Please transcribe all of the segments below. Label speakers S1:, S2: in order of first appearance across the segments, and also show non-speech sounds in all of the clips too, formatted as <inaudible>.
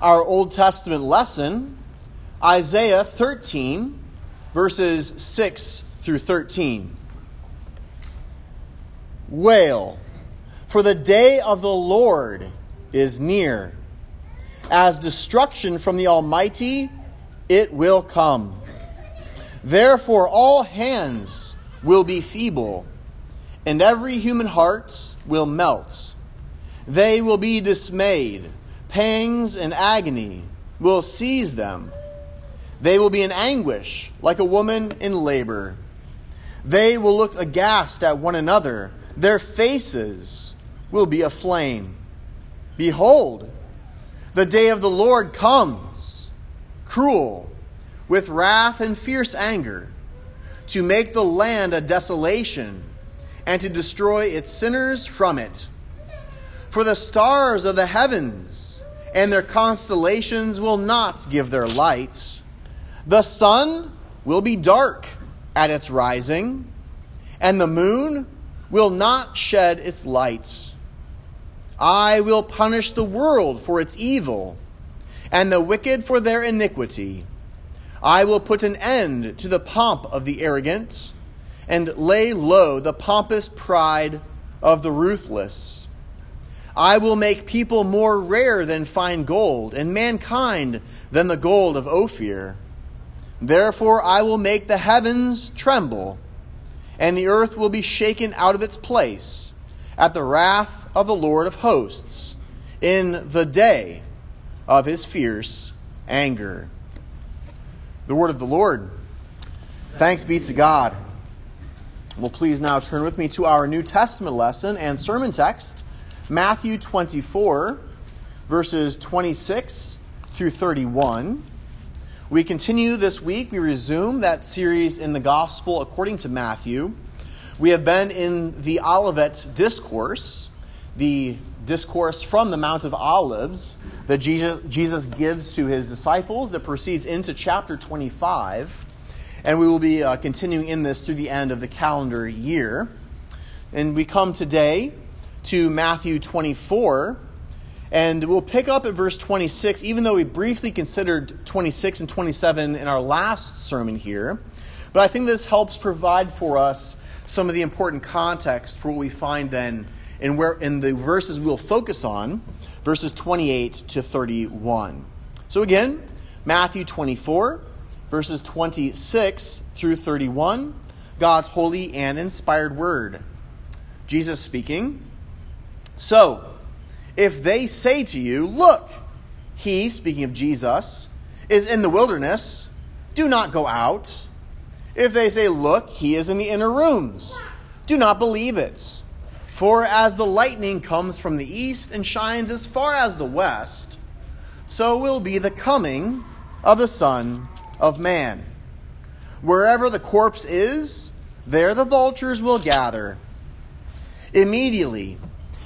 S1: our Old Testament lesson, Isaiah 13, verses 6 through 13. Wail, for the day of the Lord is near. As destruction from the Almighty, it will come. Therefore, all hands will be feeble, and every human heart will melt. They will be dismayed pangs and agony will seize them. They will be in anguish, like a woman in labor. They will look aghast at one another. Their faces will be aflame. Behold, the day of the Lord comes, cruel, with wrath and fierce anger, to make the land a desolation and to destroy its sinners from it. For the stars of the heavens, and their constellations will not give their lights. The sun will be dark at its rising, and the moon will not shed its lights. I will punish the world for its evil, and the wicked for their iniquity. I will put an end to the pomp of the arrogant, and lay low the pompous pride of the ruthless. I will make people more rare than fine gold, and mankind than the gold of Ophir. Therefore, I will make the heavens tremble, and the earth will be shaken out of its place at the wrath of the Lord of hosts in the day of his fierce anger. The word of the Lord. Thanks be to God. Well, please now turn with me to our New Testament lesson and sermon text Matthew 24, verses 26 through 31. We continue this week. We resume that series in the Gospel according to Matthew. We have been in the Olivet Discourse, the discourse from the Mount of Olives that Jesus gives to his disciples that proceeds into chapter 25. And we will be uh, continuing in this through the end of the calendar year. And we come today to Matthew 24. And we'll pick up at verse 26, even though we briefly considered 26 and 27 in our last sermon here. But I think this helps provide for us some of the important context for what we find then in, where, in the verses we'll focus on, verses 28 to 31. So again, Matthew 24, verses 26 through 31, God's holy and inspired word. Jesus speaking. So, if they say to you, Look, he, speaking of Jesus, is in the wilderness, do not go out. If they say, Look, he is in the inner rooms, do not believe it. For as the lightning comes from the east and shines as far as the west, so will be the coming of the Son of Man. Wherever the corpse is, there the vultures will gather. Immediately,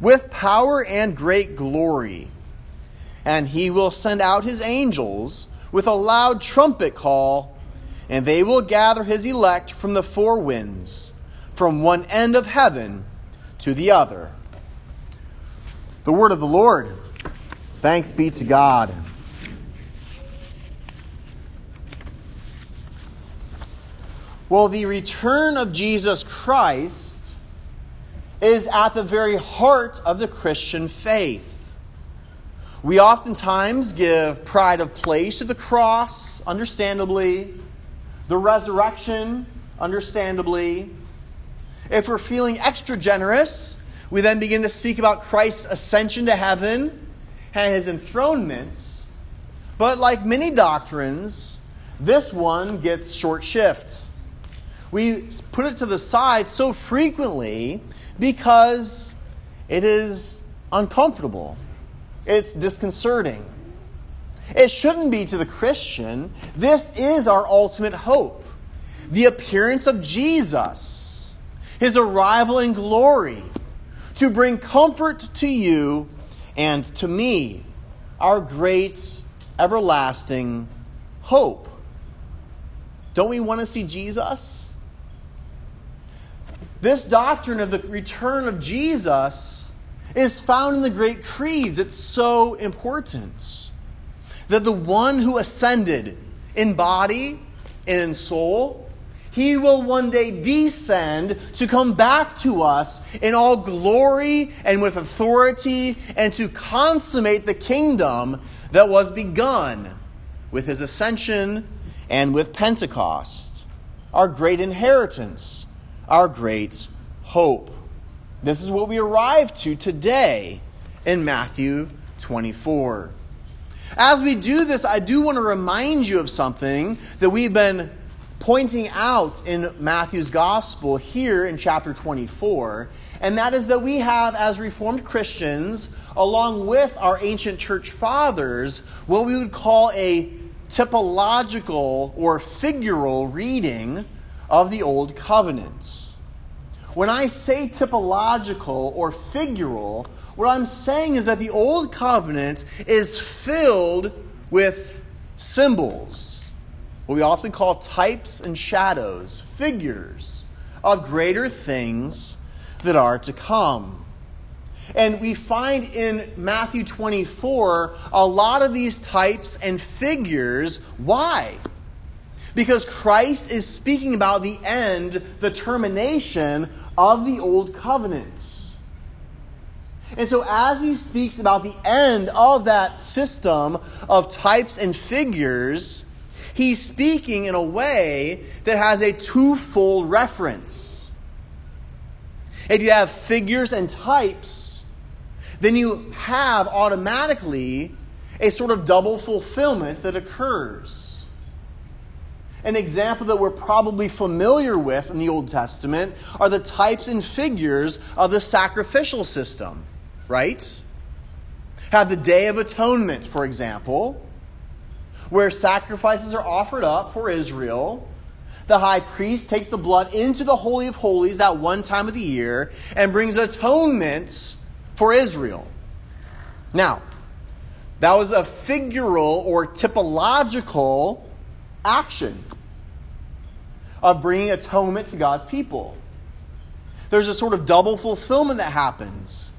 S1: with power and great glory. And he will send out his angels with a loud trumpet call, and they will gather his elect from the four winds, from one end of heaven to the other. The word of the Lord. Thanks be to God. Well, the return of Jesus Christ is at the very heart of the Christian faith. We oftentimes give pride of place to the cross, understandably, the resurrection, understandably. If we're feeling extra generous, we then begin to speak about Christ's ascension to heaven and his enthronement. But like many doctrines, this one gets short shift. We put it to the side so frequently because it is uncomfortable, it's disconcerting. It shouldn't be to the Christian. This is our ultimate hope the appearance of Jesus, his arrival in glory, to bring comfort to you and to me, our great, everlasting hope. Don't we want to see Jesus? This doctrine of the return of Jesus is found in the great creeds. It's so important that the one who ascended in body and in soul he will one day descend to come back to us in all glory and with authority and to consummate the kingdom that was begun with his ascension and with Pentecost, our great inheritance, our great hope. This is what we arrive to today in Matthew 24. As we do this, I do want to remind you of something that we've been pointing out in Matthew's gospel here in chapter 24, and that is that we have, as Reformed Christians, along with our ancient church fathers, what we would call a typological or figural reading of the Old Covenant. When I say typological or figural, what I'm saying is that the Old Covenant is filled with symbols what we often call types and shadows, figures of greater things that are to come. And we find in Matthew 24 a lot of these types and figures. Why? Because Christ is speaking about the end, the termination of the old covenant. And so, as he speaks about the end of that system of types and figures, he's speaking in a way that has a twofold reference. If you have figures and types, then you have automatically a sort of double fulfillment that occurs. An example that we're probably familiar with in the Old Testament are the types and figures of the sacrificial system, right? Have the Day of Atonement, for example where sacrifices are offered up for Israel. The high priest takes the blood into the Holy of Holies that one time of the year and brings atonement for Israel. Now, that was a figural or typological action of bringing atonement to God's people. There's a sort of double fulfillment that happens.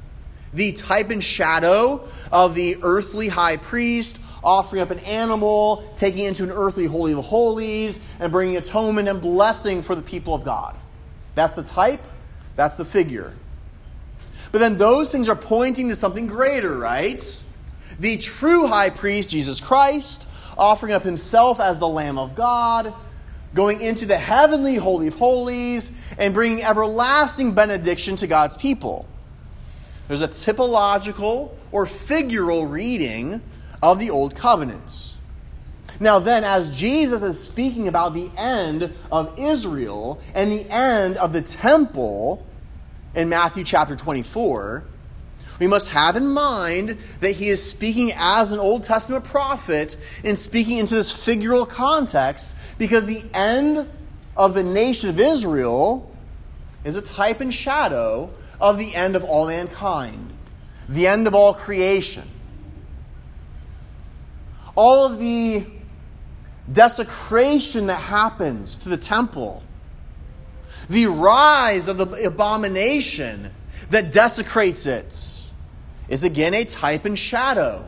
S1: The type and shadow of the earthly high priest offering up an animal, taking into an earthly holy of holies, and bringing atonement and blessing for the people of God. That's the type, that's the figure. But then those things are pointing to something greater, right? The true high priest, Jesus Christ, offering up himself as the Lamb of God, going into the heavenly holy of holies, and bringing everlasting benediction to God's people. There's a typological or figural reading of the Old Covenant. Now, then, as Jesus is speaking about the end of Israel and the end of the temple in Matthew chapter 24, we must have in mind that he is speaking as an Old Testament prophet and speaking into this figural context because the end of the nation of Israel is a type and shadow of the end of all mankind, the end of all creation. All of the desecration that happens to the temple, the rise of the abomination that desecrates it, is again a type and shadow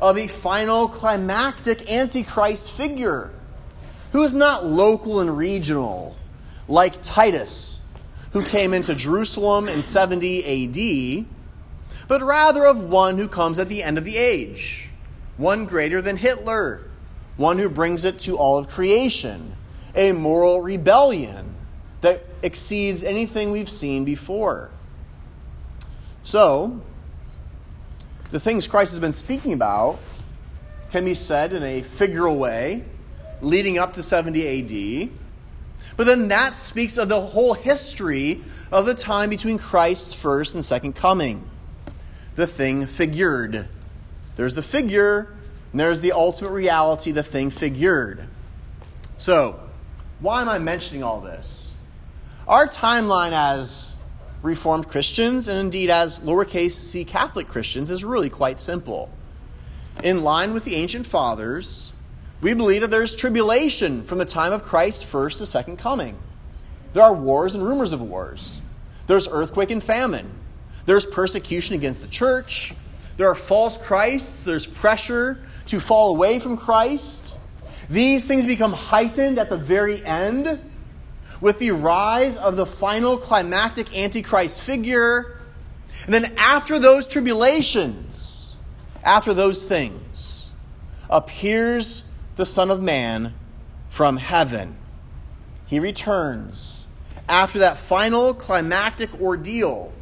S1: of a final climactic Antichrist figure who is not local and regional like Titus, who came into Jerusalem in 70 AD, but rather of one who comes at the end of the age one greater than Hitler, one who brings it to all of creation, a moral rebellion that exceeds anything we've seen before. So, the things Christ has been speaking about can be said in a figural way, leading up to 70 AD. But then that speaks of the whole history of the time between Christ's first and second coming. The thing figured. There's the figure, And there's the ultimate reality, the thing figured. So, why am I mentioning all this? Our timeline as Reformed Christians, and indeed as lowercase c Catholic Christians, is really quite simple. In line with the ancient fathers, we believe that there's tribulation from the time of Christ's first to second coming. There are wars and rumors of wars. There's earthquake and famine. There's persecution against the church. There are false Christs. There's pressure to fall away from Christ. These things become heightened at the very end with the rise of the final climactic Antichrist figure. And then after those tribulations, after those things, appears the Son of Man from heaven. He returns after that final climactic ordeal.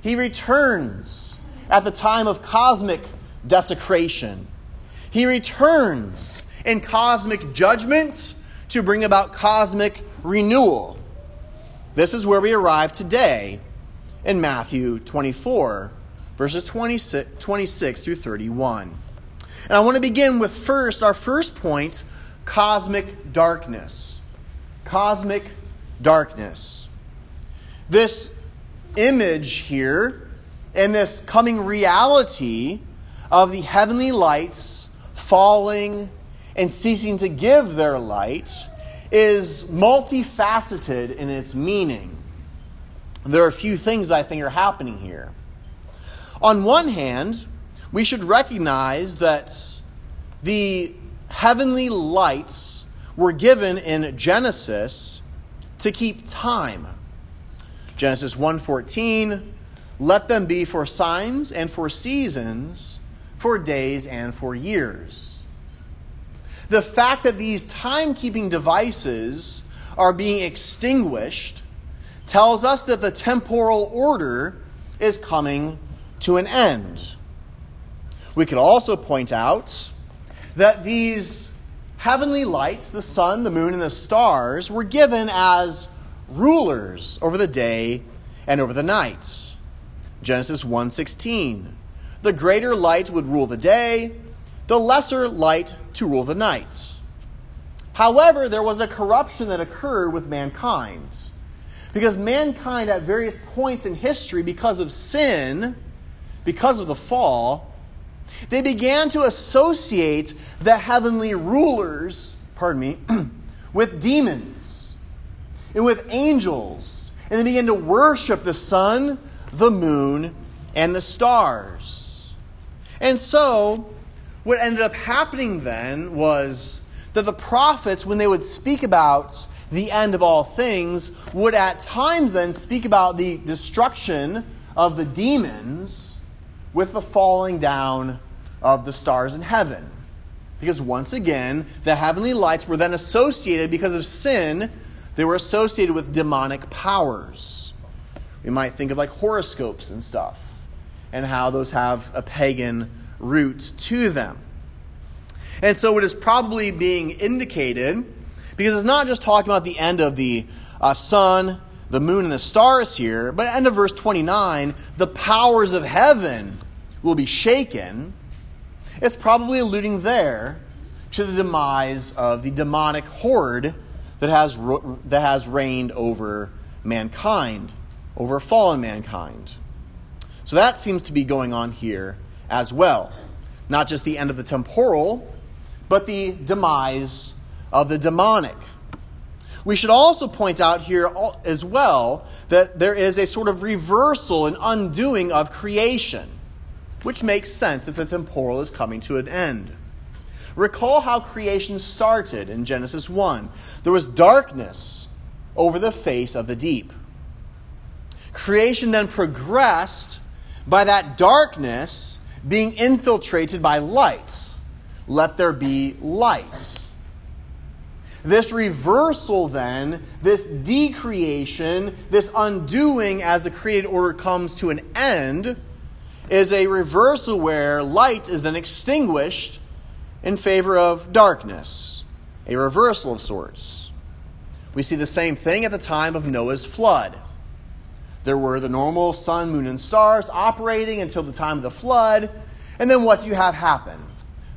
S1: He returns at the time of cosmic desecration. He returns in cosmic judgment to bring about cosmic renewal. This is where we arrive today in Matthew 24, verses 26, 26 through 31. And I want to begin with first, our first point cosmic darkness. Cosmic darkness. This image here and this coming reality of the heavenly lights falling and ceasing to give their light is multifaceted in its meaning. There are a few things that I think are happening here. On one hand, we should recognize that the heavenly lights were given in Genesis to keep time. Genesis 1:14, let them be for signs and for seasons, for days and for years the fact that these timekeeping devices are being extinguished tells us that the temporal order is coming to an end. We could also point out that these heavenly lights, the sun, the moon, and the stars, were given as rulers over the day and over the night. Genesis 1:16. The greater light would rule the day, the lesser light to rule the night. However, there was a corruption that occurred with mankind. Because mankind, at various points in history, because of sin, because of the fall, they began to associate the heavenly rulers, pardon me, <clears throat> with demons and with angels. And they began to worship the sun, the moon, and the stars. And so, what ended up happening then was that the prophets, when they would speak about the end of all things, would at times then speak about the destruction of the demons with the falling down of the stars in heaven. Because once again, the heavenly lights were then associated, because of sin, they were associated with demonic powers. We might think of like horoscopes and stuff, and how those have a pagan root to them. And so it is probably being indicated because it's not just talking about the end of the uh, sun, the moon, and the stars here, but end of verse 29, the powers of heaven will be shaken. It's probably alluding there to the demise of the demonic horde that has, that has reigned over mankind, over fallen mankind. So that seems to be going on here as well. Not just the end of the temporal, but the demise of the demonic. We should also point out here as well that there is a sort of reversal and undoing of creation, which makes sense if the temporal is coming to an end. Recall how creation started in Genesis 1. There was darkness over the face of the deep. Creation then progressed by that darkness being infiltrated by light. Let there be light. This reversal, then, this decreation, this undoing as the created order comes to an end, is a reversal where light is then extinguished in favor of darkness, a reversal of sorts. We see the same thing at the time of Noah's flood. There were the normal sun, moon, and stars operating until the time of the flood. And then what do you have happen?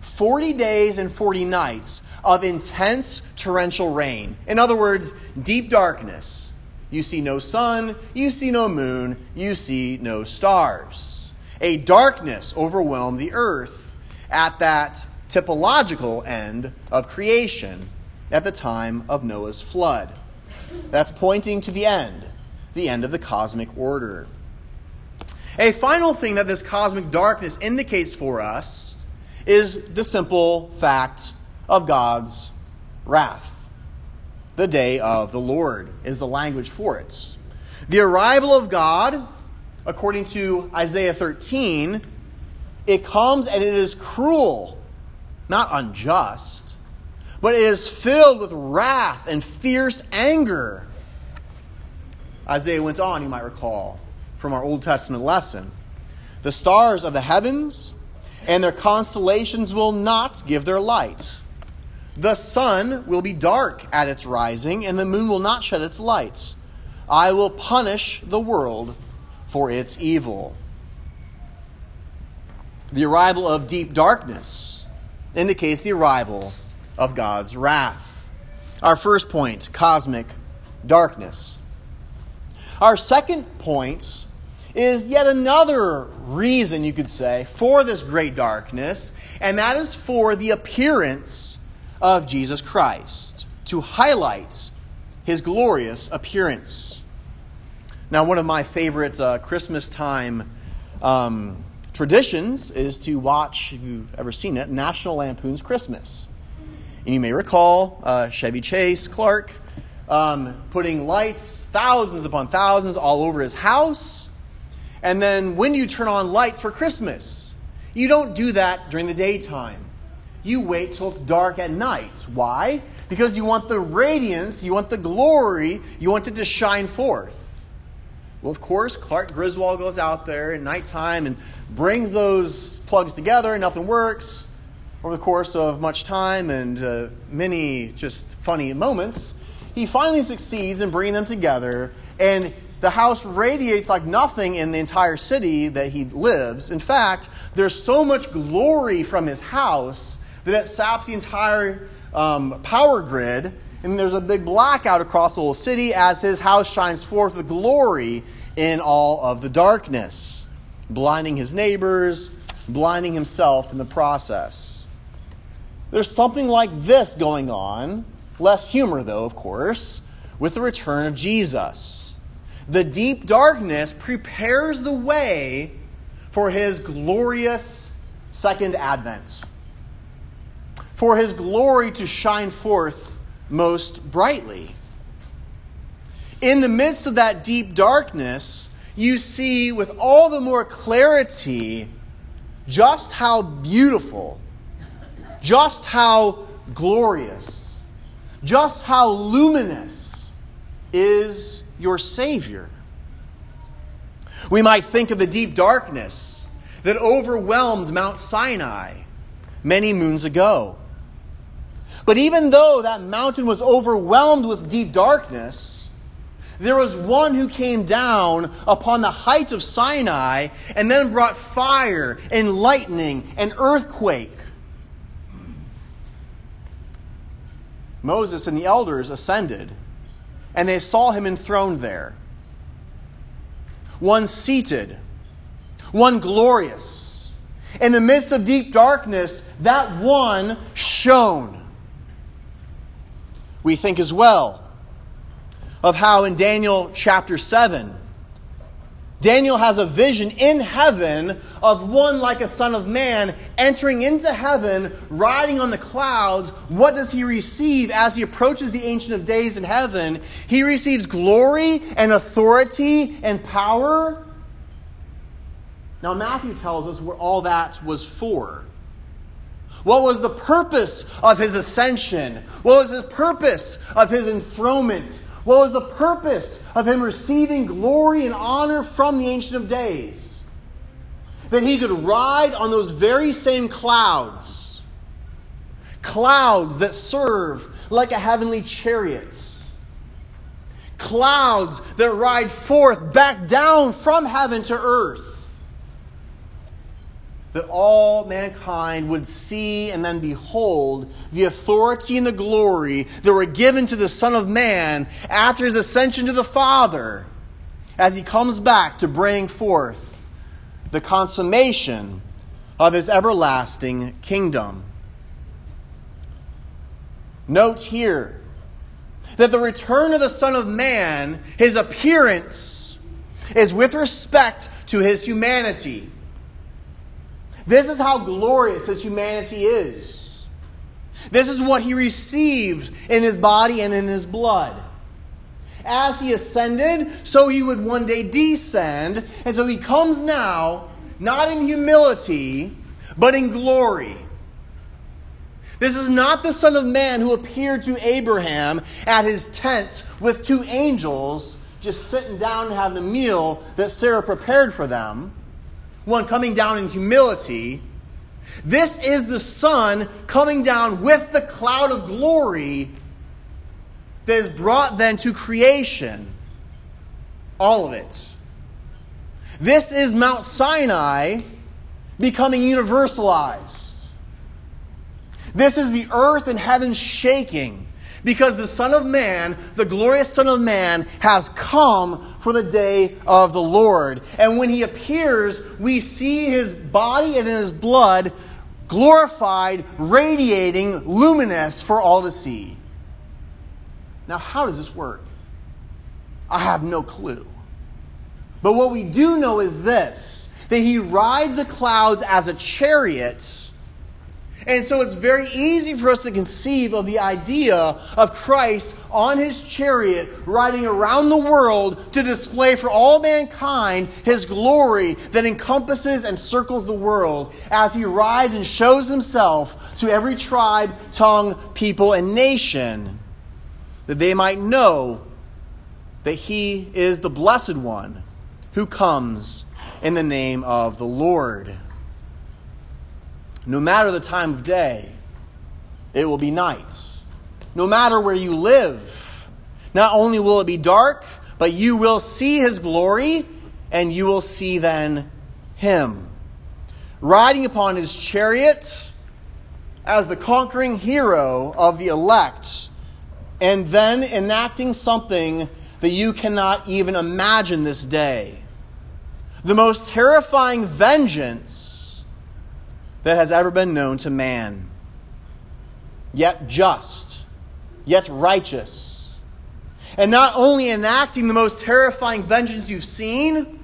S1: 40 days and 40 nights of intense torrential rain. In other words, deep darkness. You see no sun, you see no moon, you see no stars. A darkness overwhelmed the earth at that typological end of creation at the time of Noah's flood. That's pointing to the end, the end of the cosmic order. A final thing that this cosmic darkness indicates for us is the simple fact of God's wrath. The day of the Lord is the language for it. The arrival of God, according to Isaiah 13, it comes and it is cruel, not unjust, but it is filled with wrath and fierce anger. Isaiah went on, you might recall, from our Old Testament lesson. The stars of the heavens and their constellations will not give their light. The sun will be dark at its rising, and the moon will not shed its light. I will punish the world for its evil. The arrival of deep darkness indicates the arrival of God's wrath. Our first point cosmic darkness. Our second point is yet another reason, you could say, for this great darkness, and that is for the appearance of Jesus Christ, to highlight his glorious appearance. Now, one of my favorite uh, Christmas time um, traditions is to watch, if you've ever seen it, National Lampoon's Christmas. And you may recall uh, Chevy Chase, Clark, um, putting lights, thousands upon thousands, all over his house. And then when you turn on lights for Christmas? You don't do that during the daytime. You wait till it's dark at night. Why? Because you want the radiance, you want the glory, you want it to shine forth. Well, of course, Clark Griswold goes out there at nighttime and brings those plugs together, and nothing works. Over the course of much time and uh, many just funny moments, he finally succeeds in bringing them together, and the house radiates like nothing in the entire city that he lives. In fact, there's so much glory from his house that it saps the entire um, power grid, and there's a big blackout across the whole city as his house shines forth the glory in all of the darkness, blinding his neighbors, blinding himself in the process. There's something like this going on Less humor, though, of course, with the return of Jesus. The deep darkness prepares the way for his glorious second advent, for his glory to shine forth most brightly. In the midst of that deep darkness, you see with all the more clarity just how beautiful, just how glorious just how luminous is your Savior. We might think of the deep darkness that overwhelmed Mount Sinai many moons ago. But even though that mountain was overwhelmed with deep darkness, there was one who came down upon the height of Sinai and then brought fire and lightning and earthquake Moses and the elders ascended, and they saw him enthroned there. One seated, one glorious. In the midst of deep darkness, that one shone. We think as well of how in Daniel chapter 7, Daniel has a vision in heaven of one like a son of man entering into heaven, riding on the clouds. What does he receive as he approaches the Ancient of Days in heaven? He receives glory and authority and power. Now, Matthew tells us what all that was for. What was the purpose of his ascension? What was his purpose of his enthronement? What was the purpose of him receiving glory and honor from the Ancient of Days? That he could ride on those very same clouds. Clouds that serve like a heavenly chariot. Clouds that ride forth back down from heaven to earth. That all mankind would see and then behold the authority and the glory that were given to the Son of Man after his ascension to the Father as he comes back to bring forth the consummation of his everlasting kingdom. Note here that the return of the Son of Man, his appearance, is with respect to his humanity. This is how glorious his humanity is. This is what he received in his body and in his blood. As he ascended, so he would one day descend. And so he comes now, not in humility, but in glory. This is not the Son of Man who appeared to Abraham at his tent with two angels just sitting down and having a meal that Sarah prepared for them one coming down in humility. This is the Son coming down with the cloud of glory that is brought then to creation. All of it. This is Mount Sinai becoming universalized. This is the earth and heaven shaking because the Son of Man, the glorious Son of Man, has come for the day of the Lord. And when he appears, we see his body and his blood glorified, radiating, luminous for all to see. Now, how does this work? I have no clue. But what we do know is this that he rides the clouds as a chariot and so it's very easy for us to conceive of the idea of Christ on his chariot riding around the world to display for all mankind his glory that encompasses and circles the world as he rides and shows himself to every tribe, tongue, people, and nation that they might know that he is the blessed one who comes in the name of the Lord no matter the time of day, it will be night. No matter where you live, not only will it be dark, but you will see his glory, and you will see then him. Riding upon his chariot as the conquering hero of the elect, and then enacting something that you cannot even imagine this day. The most terrifying vengeance that has ever been known to man. Yet just, yet righteous. And not only enacting the most terrifying vengeance you've seen,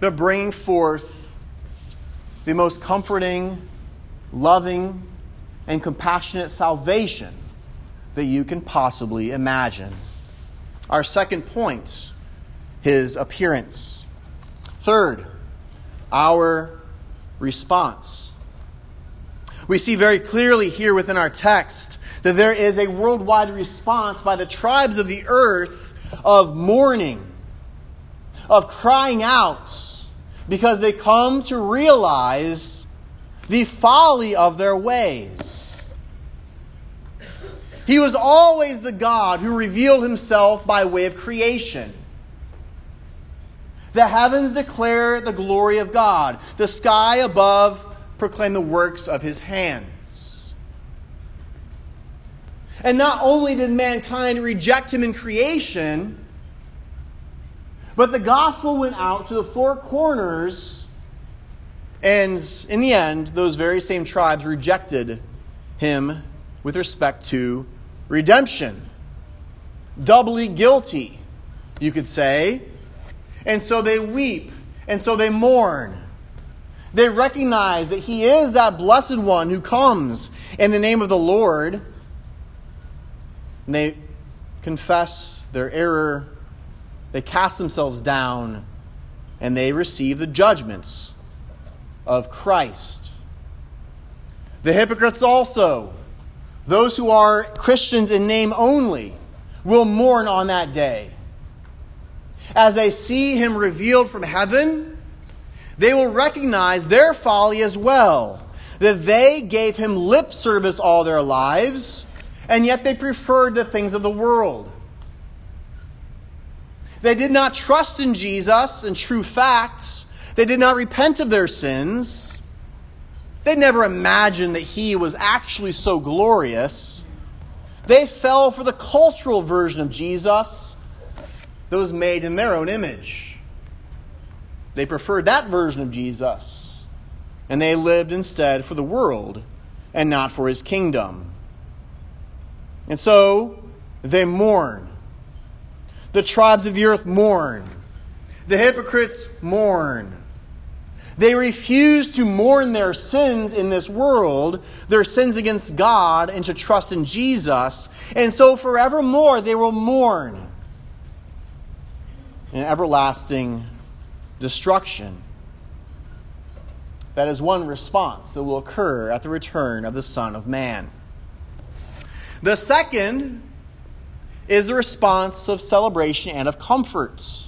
S1: but bringing forth the most comforting, loving, and compassionate salvation that you can possibly imagine. Our second point, his appearance. Third, our response. We see very clearly here within our text that there is a worldwide response by the tribes of the earth of mourning, of crying out, because they come to realize the folly of their ways. He was always the God who revealed himself by way of creation. The heavens declare the glory of God. The sky above proclaim the works of his hands. And not only did mankind reject him in creation, but the gospel went out to the four corners, and in the end, those very same tribes rejected him with respect to redemption. Doubly guilty, you could say. And so they weep, and so they mourn. They recognize that He is that blessed one who comes in the name of the Lord. And they confess their error, they cast themselves down, and they receive the judgments of Christ. The hypocrites also, those who are Christians in name only, will mourn on that day. As they see him revealed from heaven, they will recognize their folly as well. That they gave him lip service all their lives, and yet they preferred the things of the world. They did not trust in Jesus and true facts. They did not repent of their sins. They never imagined that he was actually so glorious. They fell for the cultural version of Jesus that was made in their own image. They preferred that version of Jesus, and they lived instead for the world and not for his kingdom. And so they mourn. The tribes of the earth mourn. The hypocrites mourn. They refuse to mourn their sins in this world, their sins against God, and to trust in Jesus. And so forevermore they will mourn in everlasting destruction. That is one response that will occur at the return of the Son of Man. The second is the response of celebration and of comfort.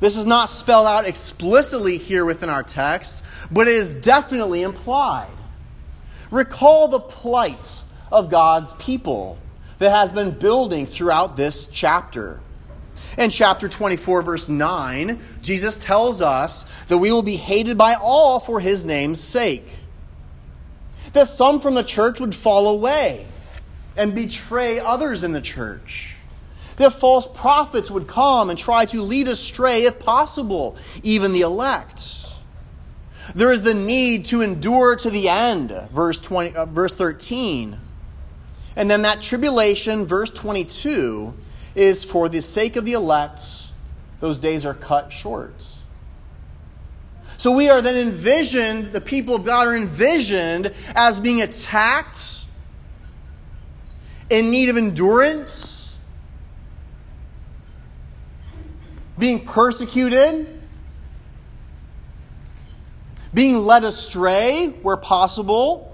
S1: This is not spelled out explicitly here within our text, but it is definitely implied. Recall the plight of God's people that has been building throughout this chapter. In chapter 24, verse 9, Jesus tells us that we will be hated by all for his name's sake. That some from the church would fall away and betray others in the church. That false prophets would come and try to lead astray, if possible, even the elect. There is the need to endure to the end, verse, 20, uh, verse 13. And then that tribulation, verse 22, is for the sake of the elect, those days are cut short. So we are then envisioned, the people of God are envisioned as being attacked, in need of endurance, being persecuted, being led astray where possible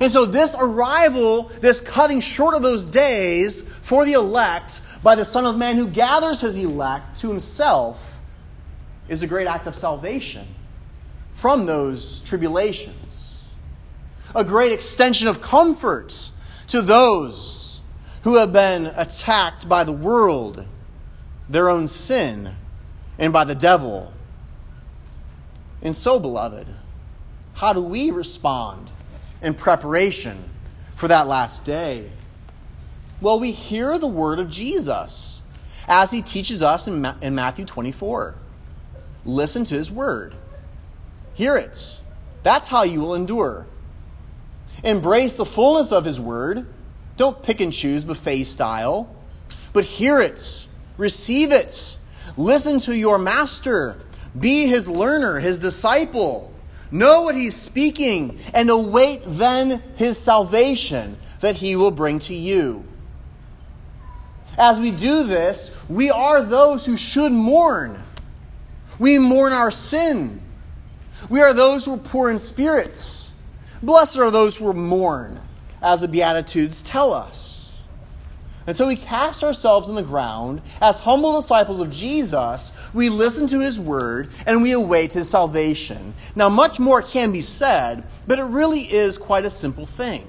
S1: and so, this arrival, this cutting short of those days for the elect by the Son of Man who gathers his elect to himself, is a great act of salvation from those tribulations. A great extension of comfort to those who have been attacked by the world, their own sin, and by the devil. And so, beloved, how do we respond in preparation for that last day? Well, we hear the word of Jesus as he teaches us in, Ma- in Matthew 24. Listen to his word, hear it. That's how you will endure. Embrace the fullness of his word. Don't pick and choose buffet style, but hear it, receive it, listen to your master, be his learner, his disciple. Know what he's speaking and await then his salvation that he will bring to you. As we do this, we are those who should mourn. We mourn our sin. We are those who are poor in spirits. Blessed are those who mourn, as the Beatitudes tell us. And so we cast ourselves on the ground as humble disciples of Jesus. We listen to his word and we await his salvation. Now, much more can be said, but it really is quite a simple thing.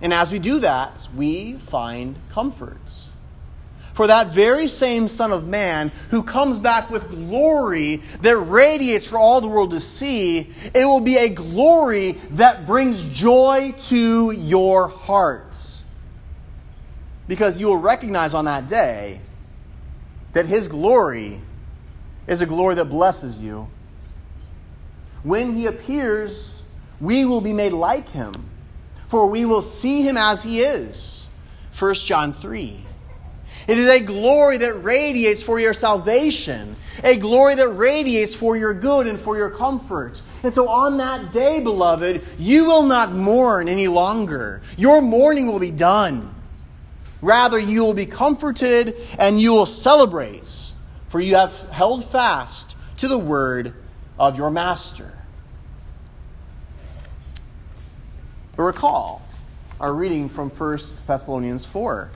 S1: And as we do that, we find comforts. For that very same Son of Man who comes back with glory that radiates for all the world to see, it will be a glory that brings joy to your heart because you will recognize on that day that His glory is a glory that blesses you. When He appears, we will be made like Him, for we will see Him as He is. 1 John 3. It is a glory that radiates for your salvation, a glory that radiates for your good and for your comfort. And so on that day, beloved, you will not mourn any longer. Your mourning will be done. Rather, you will be comforted and you will celebrate, for you have held fast to the word of your master. But recall our reading from 1 Thessalonians 4.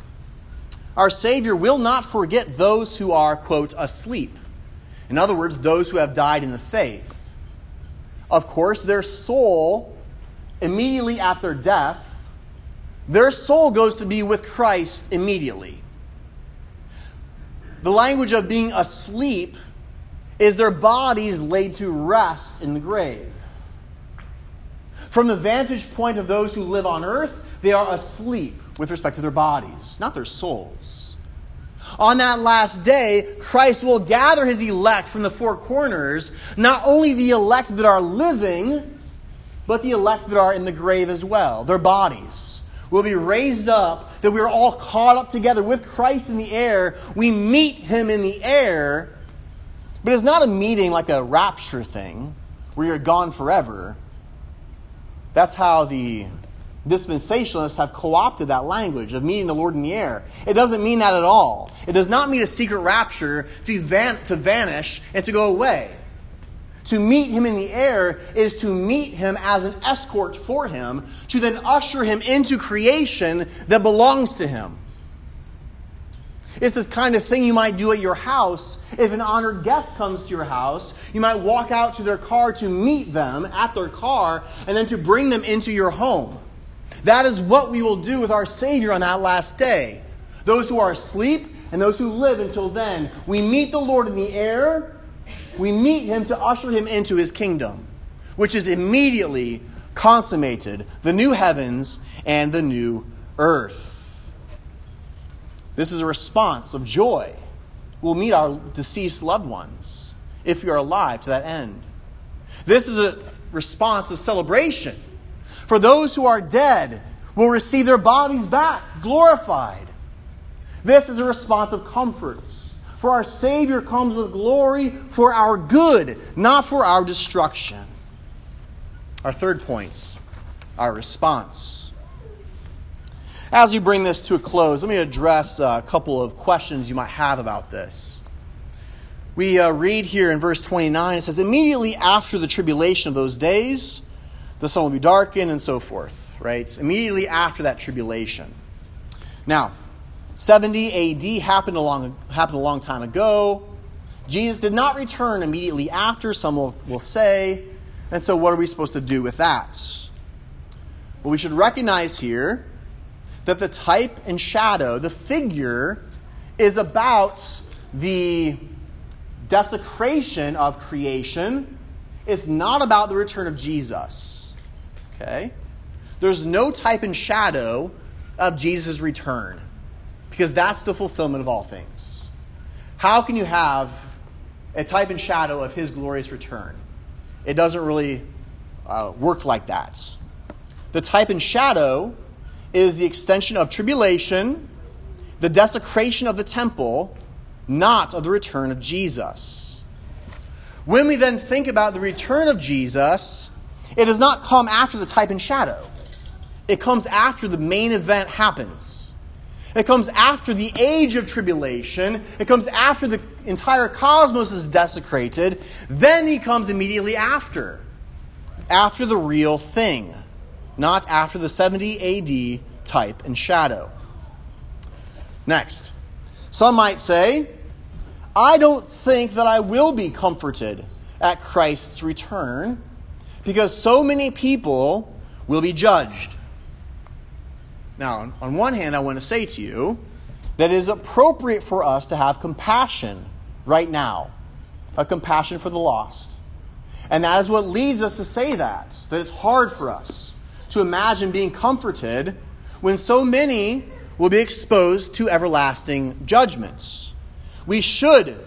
S1: Our Savior will not forget those who are, quote, asleep. In other words, those who have died in the faith. Of course, their soul, immediately at their death, their soul goes to be with Christ immediately. The language of being asleep is their bodies laid to rest in the grave. From the vantage point of those who live on earth, they are asleep with respect to their bodies, not their souls. On that last day, Christ will gather his elect from the four corners, not only the elect that are living, but the elect that are in the grave as well, their bodies will be raised up, that we are all caught up together with Christ in the air. We meet him in the air, but it's not a meeting like a rapture thing where you're gone forever. That's how the dispensationalists have co opted that language of meeting the Lord in the air. It doesn't mean that at all. It does not mean a secret rapture to, van- to vanish and to go away. To meet him in the air is to meet him as an escort for him, to then usher him into creation that belongs to him. It's this kind of thing you might do at your house. If an honored guest comes to your house, you might walk out to their car to meet them at their car and then to bring them into your home. That is what we will do with our Savior on that last day. Those who are asleep and those who live until then, we meet the Lord in the air we meet him to usher him into his kingdom, which is immediately consummated the new heavens and the new earth. This is a response of joy. We'll meet our deceased loved ones if are alive to that end. This is a response of celebration. For those who are dead will receive their bodies back, glorified. This is a response of comfort for our Savior comes with glory for our good, not for our destruction. Our third point, our response. As we bring this to a close, let me address a couple of questions you might have about this. We uh, read here in verse 29, it says, Immediately after the tribulation of those days, the sun will be darkened and so forth, right? Immediately after that tribulation. Now, 70 AD happened a long, happened a long time ago. Jesus did not return immediately after, some will, will say. And so, what are we supposed to do with that? Well, we should recognize here that the type and shadow, the figure, is about the desecration of creation. It's not about the return of Jesus. Okay? There's no type and shadow of Jesus' return because that's the fulfillment of all things. How can you have a type and shadow of his glorious return? It doesn't really uh, work like that. The type and shadow is the extension of tribulation, the desecration of the temple, not of the return of Jesus. When we then think about the return of Jesus, it does not come after the type and shadow. It comes after the main event happens. It comes after the age of tribulation. It comes after the entire cosmos is desecrated. Then he comes immediately after. After the real thing, not after the 70 AD type and shadow. Next, some might say, I don't think that I will be comforted at Christ's return because so many people will be judged. Now, on one hand, I want to say to you that it is appropriate for us to have compassion right now, a compassion for the lost. And that is what leads us to say that, that it's hard for us to imagine being comforted when so many will be exposed to everlasting judgments. We should,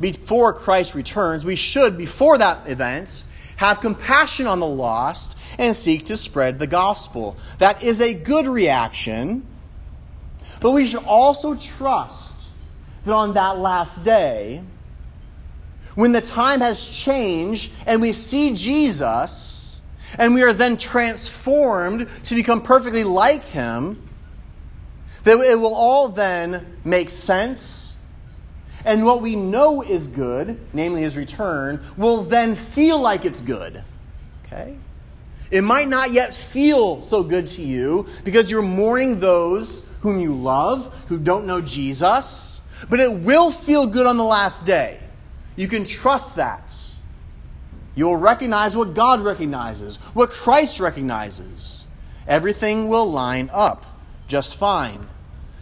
S1: before Christ returns, we should, before that event, have compassion on the lost and seek to spread the gospel. That is a good reaction. But we should also trust that on that last day, when the time has changed and we see Jesus, and we are then transformed to become perfectly like him, that it will all then make sense. And what we know is good, namely his return, will then feel like it's good. Okay? It might not yet feel so good to you because you're mourning those whom you love, who don't know Jesus, but it will feel good on the last day. You can trust that. You'll recognize what God recognizes, what Christ recognizes. Everything will line up just fine.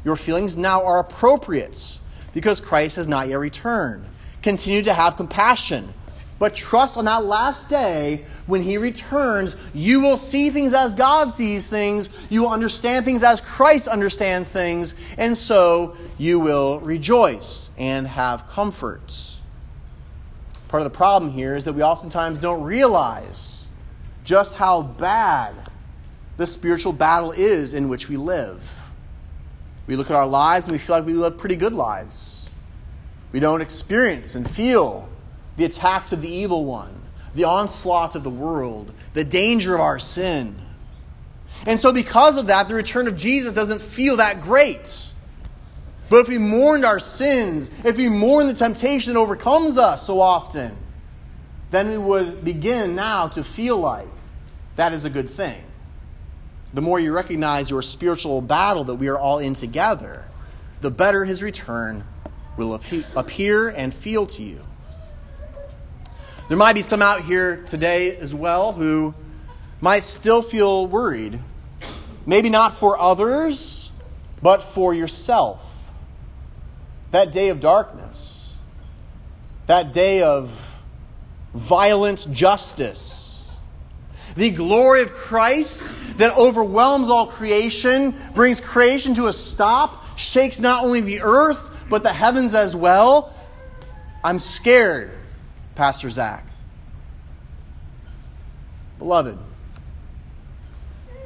S1: Your feelings now are appropriate because Christ has not yet returned. Continue to have compassion But trust on that last day when He returns, you will see things as God sees things. You will understand things as Christ understands things. And so you will rejoice and have comfort. Part of the problem here is that we oftentimes don't realize just how bad the spiritual battle is in which we live. We look at our lives and we feel like we live pretty good lives. We don't experience and feel the attacks of the evil one, the onslaught of the world, the danger of our sin. And so, because of that, the return of Jesus doesn't feel that great. But if we mourned our sins, if we mourn the temptation that overcomes us so often, then we would begin now to feel like that is a good thing. The more you recognize your spiritual battle that we are all in together, the better his return will appear and feel to you. There might be some out here today as well who might still feel worried. Maybe not for others, but for yourself. That day of darkness, that day of violent justice, the glory of Christ that overwhelms all creation, brings creation to a stop, shakes not only the earth, but the heavens as well. I'm scared Pastor Zach. Beloved,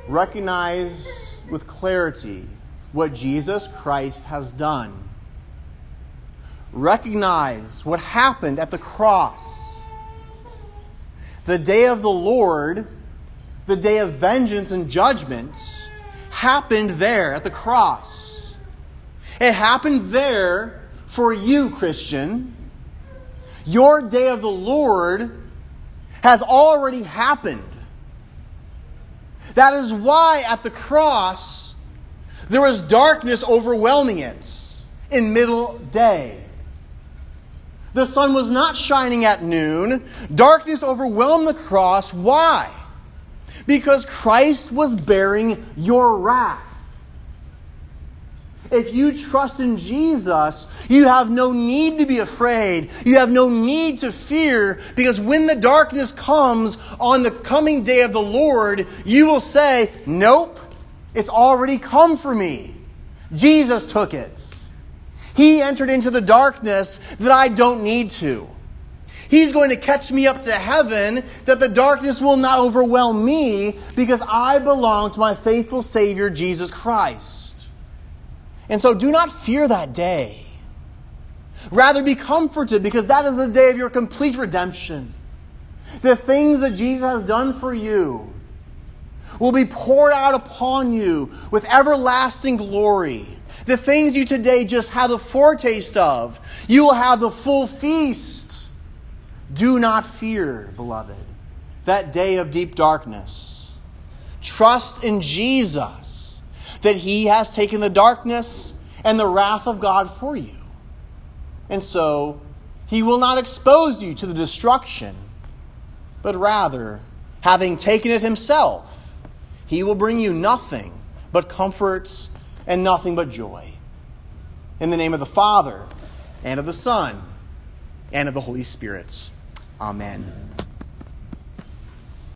S1: recognize with clarity what Jesus Christ has done. Recognize what happened at the cross. The day of the Lord, the day of vengeance and judgment, happened there at the cross. It happened there for you, Christian your day of the Lord has already happened. That is why at the cross there was darkness overwhelming it in middle day. The sun was not shining at noon. Darkness overwhelmed the cross. Why? Because Christ was bearing your wrath. If you trust in Jesus, you have no need to be afraid. You have no need to fear because when the darkness comes on the coming day of the Lord, you will say, Nope, it's already come for me. Jesus took it. He entered into the darkness that I don't need to. He's going to catch me up to heaven that the darkness will not overwhelm me because I belong to my faithful Savior, Jesus Christ. And so do not fear that day. Rather be comforted because that is the day of your complete redemption. The things that Jesus has done for you will be poured out upon you with everlasting glory. The things you today just have a foretaste of, you will have the full feast. Do not fear, beloved, that day of deep darkness. Trust in Jesus that he has taken the darkness and the wrath of God for you. And so he will not expose you to the destruction, but rather, having taken it himself, he will bring you nothing but comforts and nothing but joy. In the name of the Father, and of the Son, and of the Holy Spirit. Amen.